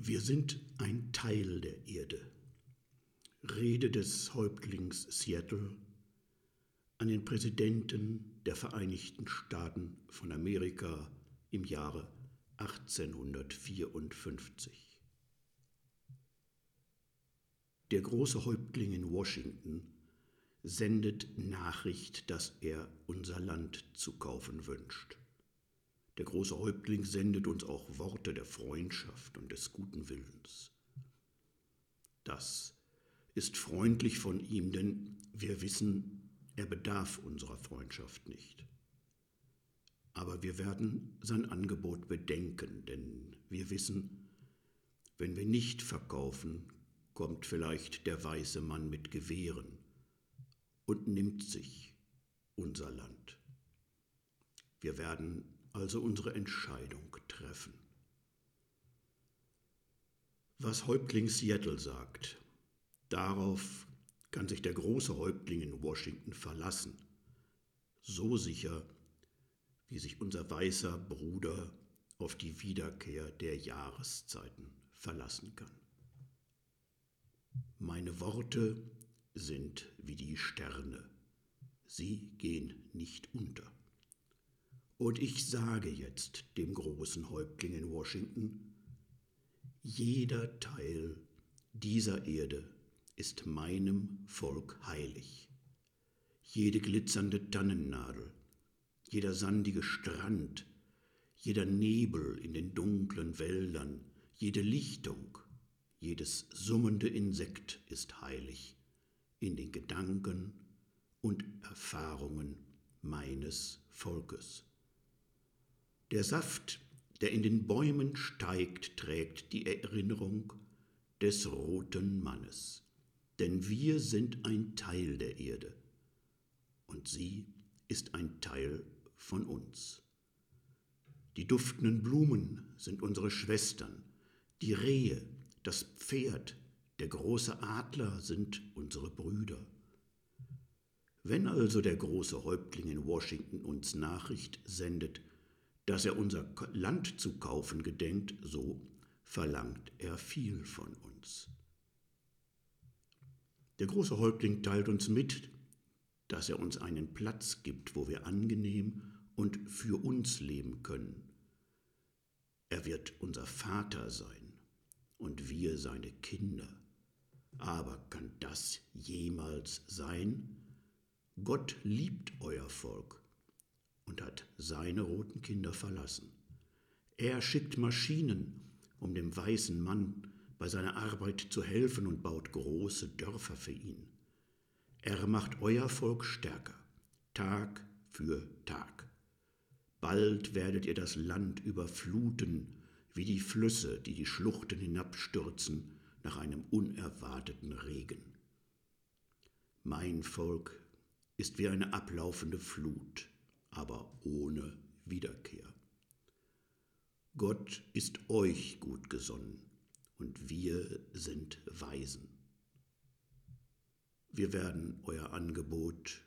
Wir sind ein Teil der Erde. Rede des Häuptlings Seattle an den Präsidenten der Vereinigten Staaten von Amerika im Jahre 1854. Der große Häuptling in Washington sendet Nachricht, dass er unser Land zu kaufen wünscht. Der große Häuptling sendet uns auch Worte der Freundschaft und des guten Willens. Das ist freundlich von ihm, denn wir wissen, er bedarf unserer Freundschaft nicht. Aber wir werden sein Angebot bedenken, denn wir wissen, wenn wir nicht verkaufen, kommt vielleicht der weiße Mann mit Gewehren und nimmt sich unser Land. Wir werden also unsere Entscheidung treffen. Was Häuptling Seattle sagt, darauf kann sich der große Häuptling in Washington verlassen, so sicher, wie sich unser weißer Bruder auf die Wiederkehr der Jahreszeiten verlassen kann. Meine Worte sind wie die Sterne, sie gehen nicht unter. Und ich sage jetzt dem großen Häuptling in Washington, jeder Teil dieser Erde ist meinem Volk heilig. Jede glitzernde Tannennadel, jeder sandige Strand, jeder Nebel in den dunklen Wäldern, jede Lichtung, jedes summende Insekt ist heilig in den Gedanken und Erfahrungen meines Volkes. Der Saft, der in den Bäumen steigt, trägt die Erinnerung des roten Mannes. Denn wir sind ein Teil der Erde und sie ist ein Teil von uns. Die duftenden Blumen sind unsere Schwestern, die Rehe, das Pferd, der große Adler sind unsere Brüder. Wenn also der große Häuptling in Washington uns Nachricht sendet, dass er unser Land zu kaufen gedenkt, so verlangt er viel von uns. Der große Häuptling teilt uns mit, dass er uns einen Platz gibt, wo wir angenehm und für uns leben können. Er wird unser Vater sein und wir seine Kinder. Aber kann das jemals sein? Gott liebt euer Volk und hat seine roten Kinder verlassen. Er schickt Maschinen, um dem weißen Mann bei seiner Arbeit zu helfen und baut große Dörfer für ihn. Er macht euer Volk stärker, Tag für Tag. Bald werdet ihr das Land überfluten, wie die Flüsse, die die Schluchten hinabstürzen nach einem unerwarteten Regen. Mein Volk ist wie eine ablaufende Flut aber ohne Wiederkehr. Gott ist euch gut gesonnen und wir sind Weisen. Wir werden euer Angebot,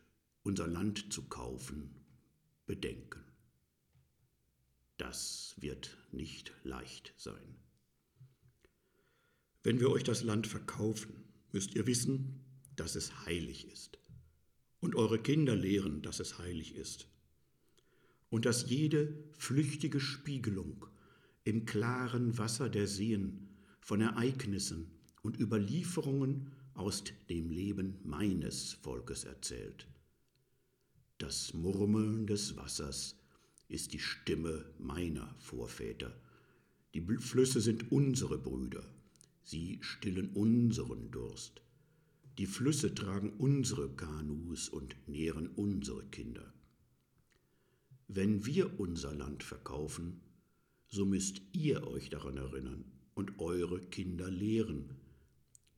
unser Land zu kaufen, bedenken. Das wird nicht leicht sein. Wenn wir euch das Land verkaufen, müsst ihr wissen, dass es heilig ist. Und eure Kinder lehren, dass es heilig ist und dass jede flüchtige Spiegelung im klaren Wasser der Seen von Ereignissen und Überlieferungen aus dem Leben meines Volkes erzählt. Das Murmeln des Wassers ist die Stimme meiner Vorväter. Die Flüsse sind unsere Brüder, sie stillen unseren Durst. Die Flüsse tragen unsere Kanus und nähren unsere Kinder. Wenn wir unser Land verkaufen, so müsst ihr euch daran erinnern und eure Kinder lehren.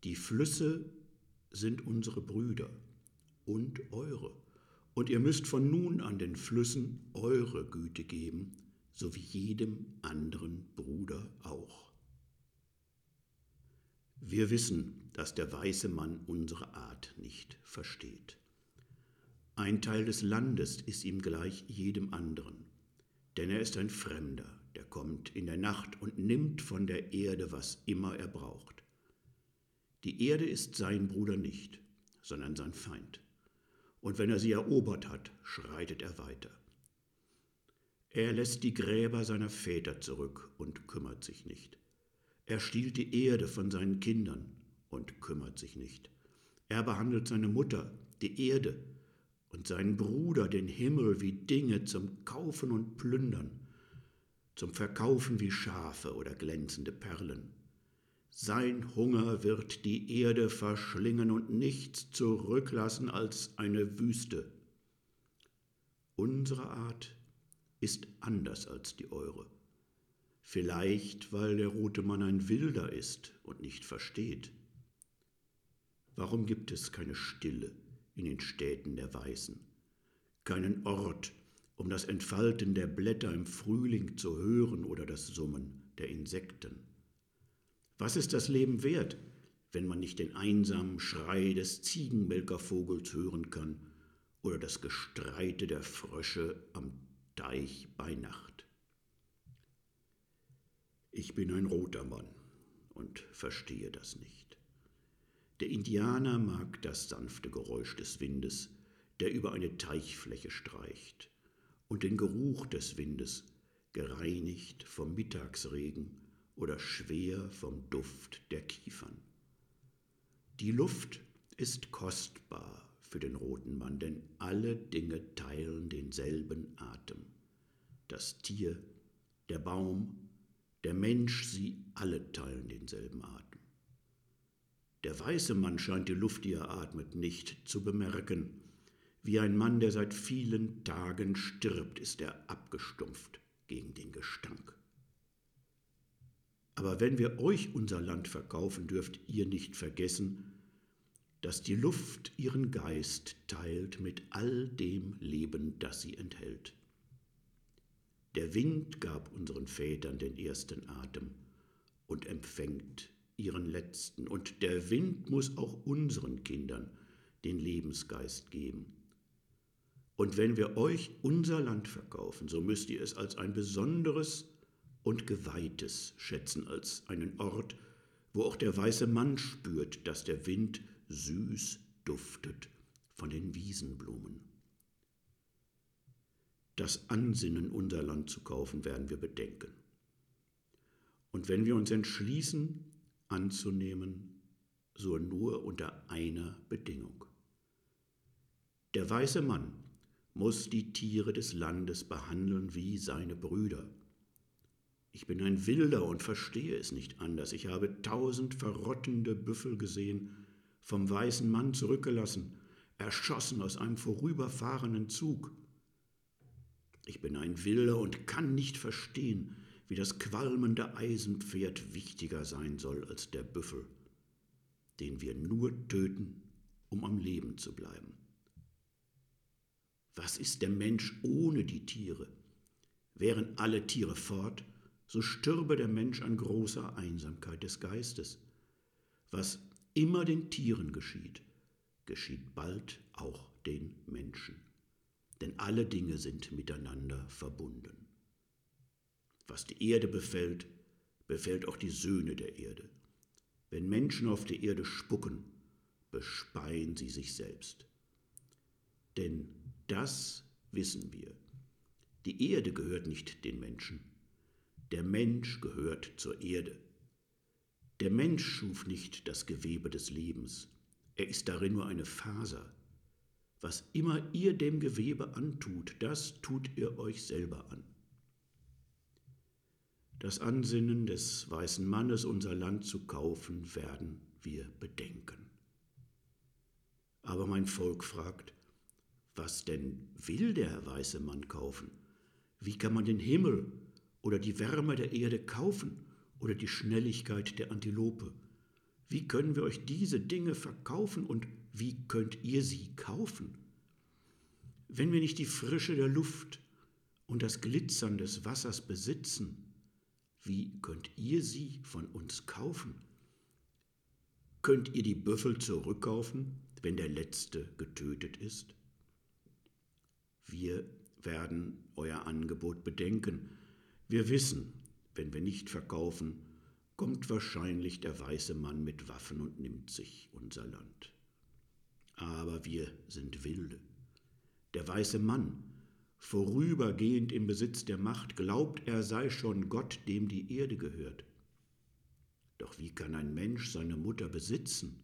Die Flüsse sind unsere Brüder und eure. Und ihr müsst von nun an den Flüssen eure Güte geben, so wie jedem anderen Bruder auch. Wir wissen, dass der weiße Mann unsere Art nicht versteht. Ein Teil des Landes ist ihm gleich jedem anderen, denn er ist ein Fremder, der kommt in der Nacht und nimmt von der Erde, was immer er braucht. Die Erde ist sein Bruder nicht, sondern sein Feind. Und wenn er sie erobert hat, schreitet er weiter. Er lässt die Gräber seiner Väter zurück und kümmert sich nicht. Er stiehlt die Erde von seinen Kindern und kümmert sich nicht. Er behandelt seine Mutter, die Erde, und seinen Bruder, den Himmel, wie Dinge zum Kaufen und Plündern, zum Verkaufen wie Schafe oder glänzende Perlen. Sein Hunger wird die Erde verschlingen und nichts zurücklassen als eine Wüste. Unsere Art ist anders als die eure. Vielleicht, weil der rote Mann ein Wilder ist und nicht versteht. Warum gibt es keine Stille in den Städten der Weißen? Keinen Ort, um das Entfalten der Blätter im Frühling zu hören oder das Summen der Insekten? Was ist das Leben wert, wenn man nicht den einsamen Schrei des Ziegenmelkervogels hören kann oder das Gestreite der Frösche am Deich bei Nacht? Ich bin ein roter Mann und verstehe das nicht. Der Indianer mag das sanfte Geräusch des Windes, der über eine Teichfläche streicht, und den Geruch des Windes, gereinigt vom Mittagsregen oder schwer vom Duft der Kiefern. Die Luft ist kostbar für den roten Mann, denn alle Dinge teilen denselben Atem. Das Tier, der Baum, der Mensch, sie alle teilen denselben Atem. Der weiße Mann scheint die Luft, die er atmet, nicht zu bemerken. Wie ein Mann, der seit vielen Tagen stirbt, ist er abgestumpft gegen den Gestank. Aber wenn wir euch unser Land verkaufen, dürft ihr nicht vergessen, dass die Luft ihren Geist teilt mit all dem Leben, das sie enthält. Der Wind gab unseren Vätern den ersten Atem und empfängt ihren letzten, und der Wind muss auch unseren Kindern den Lebensgeist geben. Und wenn wir euch unser Land verkaufen, so müsst ihr es als ein besonderes und geweihtes schätzen, als einen Ort, wo auch der weiße Mann spürt, dass der Wind süß duftet von den Wiesenblumen. Das Ansinnen, unser Land zu kaufen, werden wir bedenken. Und wenn wir uns entschließen, anzunehmen, so nur unter einer Bedingung. Der weiße Mann muss die Tiere des Landes behandeln wie seine Brüder. Ich bin ein Wilder und verstehe es nicht anders. Ich habe tausend verrottende Büffel gesehen, vom weißen Mann zurückgelassen, erschossen aus einem vorüberfahrenden Zug. Ich bin ein Wilder und kann nicht verstehen, wie das qualmende Eisenpferd wichtiger sein soll als der Büffel, den wir nur töten, um am Leben zu bleiben. Was ist der Mensch ohne die Tiere? Wären alle Tiere fort, so stürbe der Mensch an großer Einsamkeit des Geistes. Was immer den Tieren geschieht, geschieht bald auch den Menschen. Denn alle Dinge sind miteinander verbunden. Was die Erde befällt, befällt auch die Söhne der Erde. Wenn Menschen auf die Erde spucken, bespeien sie sich selbst. Denn das wissen wir. Die Erde gehört nicht den Menschen. Der Mensch gehört zur Erde. Der Mensch schuf nicht das Gewebe des Lebens. Er ist darin nur eine Faser. Was immer ihr dem Gewebe antut, das tut ihr euch selber an das Ansinnen des weißen Mannes, unser Land zu kaufen, werden wir bedenken. Aber mein Volk fragt, was denn will der weiße Mann kaufen? Wie kann man den Himmel oder die Wärme der Erde kaufen oder die Schnelligkeit der Antilope? Wie können wir euch diese Dinge verkaufen und wie könnt ihr sie kaufen? Wenn wir nicht die Frische der Luft und das Glitzern des Wassers besitzen, wie könnt ihr sie von uns kaufen? Könnt ihr die Büffel zurückkaufen, wenn der letzte getötet ist? Wir werden euer Angebot bedenken. Wir wissen, wenn wir nicht verkaufen, kommt wahrscheinlich der weiße Mann mit Waffen und nimmt sich unser Land. Aber wir sind wilde. Der weiße Mann, vorübergehend im Besitz der Macht, glaubt, er sei schon Gott, dem die Erde gehört. Doch wie kann ein Mensch seine Mutter besitzen?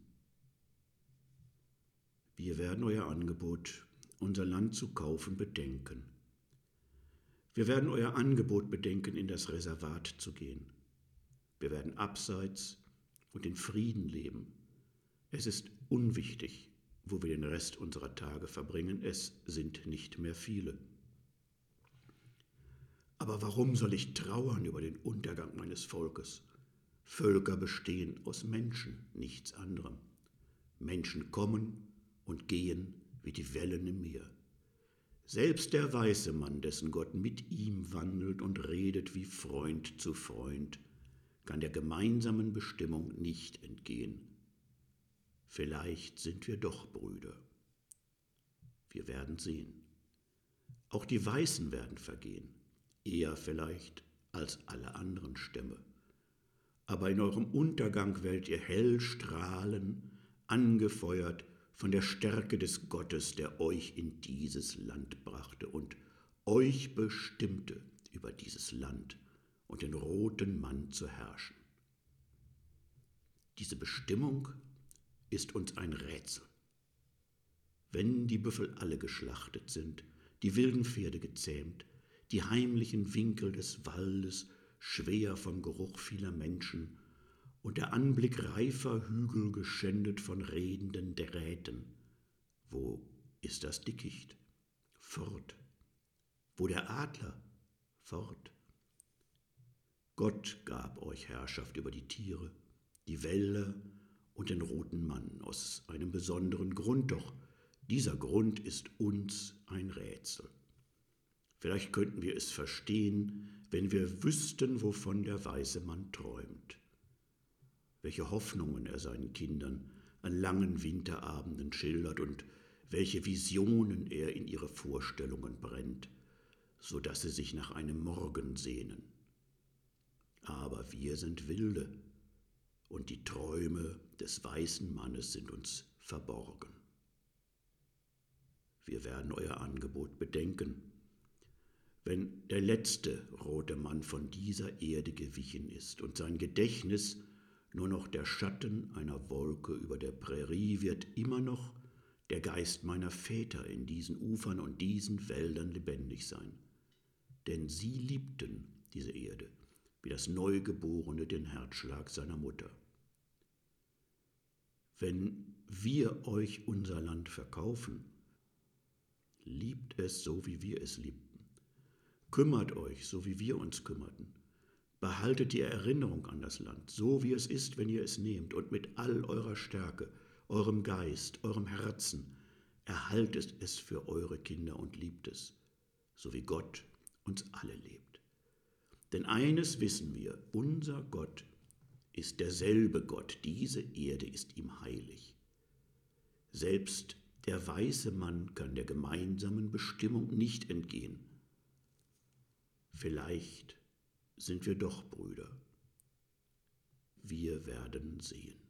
Wir werden euer Angebot, unser Land zu kaufen, bedenken. Wir werden euer Angebot bedenken, in das Reservat zu gehen. Wir werden abseits und in Frieden leben. Es ist unwichtig, wo wir den Rest unserer Tage verbringen. Es sind nicht mehr viele. Aber warum soll ich trauern über den Untergang meines Volkes? Völker bestehen aus Menschen, nichts anderem. Menschen kommen und gehen wie die Wellen im Meer. Selbst der weiße Mann, dessen Gott mit ihm wandelt und redet wie Freund zu Freund, kann der gemeinsamen Bestimmung nicht entgehen. Vielleicht sind wir doch Brüder. Wir werden sehen. Auch die Weißen werden vergehen, eher vielleicht als alle anderen Stämme. Aber in eurem Untergang werdet ihr hell strahlen, angefeuert von der Stärke des Gottes, der euch in dieses Land brachte und euch bestimmte über dieses Land und den roten Mann zu herrschen. Diese Bestimmung ist uns ein Rätsel. Wenn die Büffel alle geschlachtet sind, die wilden Pferde gezähmt, die heimlichen Winkel des Waldes schwer vom Geruch vieler Menschen und der Anblick reifer Hügel geschändet von redenden Drähten, wo ist das Dickicht? Fort. Wo der Adler? Fort. Gott gab euch Herrschaft über die Tiere, die Wälder und den roten Mann aus einem besonderen Grund, doch dieser Grund ist uns ein Rätsel. Vielleicht könnten wir es verstehen, wenn wir wüssten, wovon der weise Mann träumt, welche Hoffnungen er seinen Kindern an langen Winterabenden schildert und welche Visionen er in ihre Vorstellungen brennt, so dass sie sich nach einem Morgen sehnen aber wir sind Wilde und die Träume des weißen Mannes sind uns verborgen. Wir werden euer Angebot bedenken. Wenn der letzte rote Mann von dieser Erde gewichen ist und sein Gedächtnis nur noch der Schatten einer Wolke über der Prärie wird immer noch der Geist meiner Väter in diesen Ufern und diesen Wäldern lebendig sein. Denn sie liebten diese Erde wie das Neugeborene den Herzschlag seiner Mutter. Wenn wir euch unser Land verkaufen, liebt es so, wie wir es liebten. Kümmert euch, so wie wir uns kümmerten. Behaltet die Erinnerung an das Land, so wie es ist, wenn ihr es nehmt, und mit all eurer Stärke, eurem Geist, eurem Herzen, erhaltet es für eure Kinder und liebt es, so wie Gott uns alle lebt. Denn eines wissen wir, unser Gott ist derselbe Gott, diese Erde ist ihm heilig. Selbst der weiße Mann kann der gemeinsamen Bestimmung nicht entgehen. Vielleicht sind wir doch Brüder. Wir werden sehen.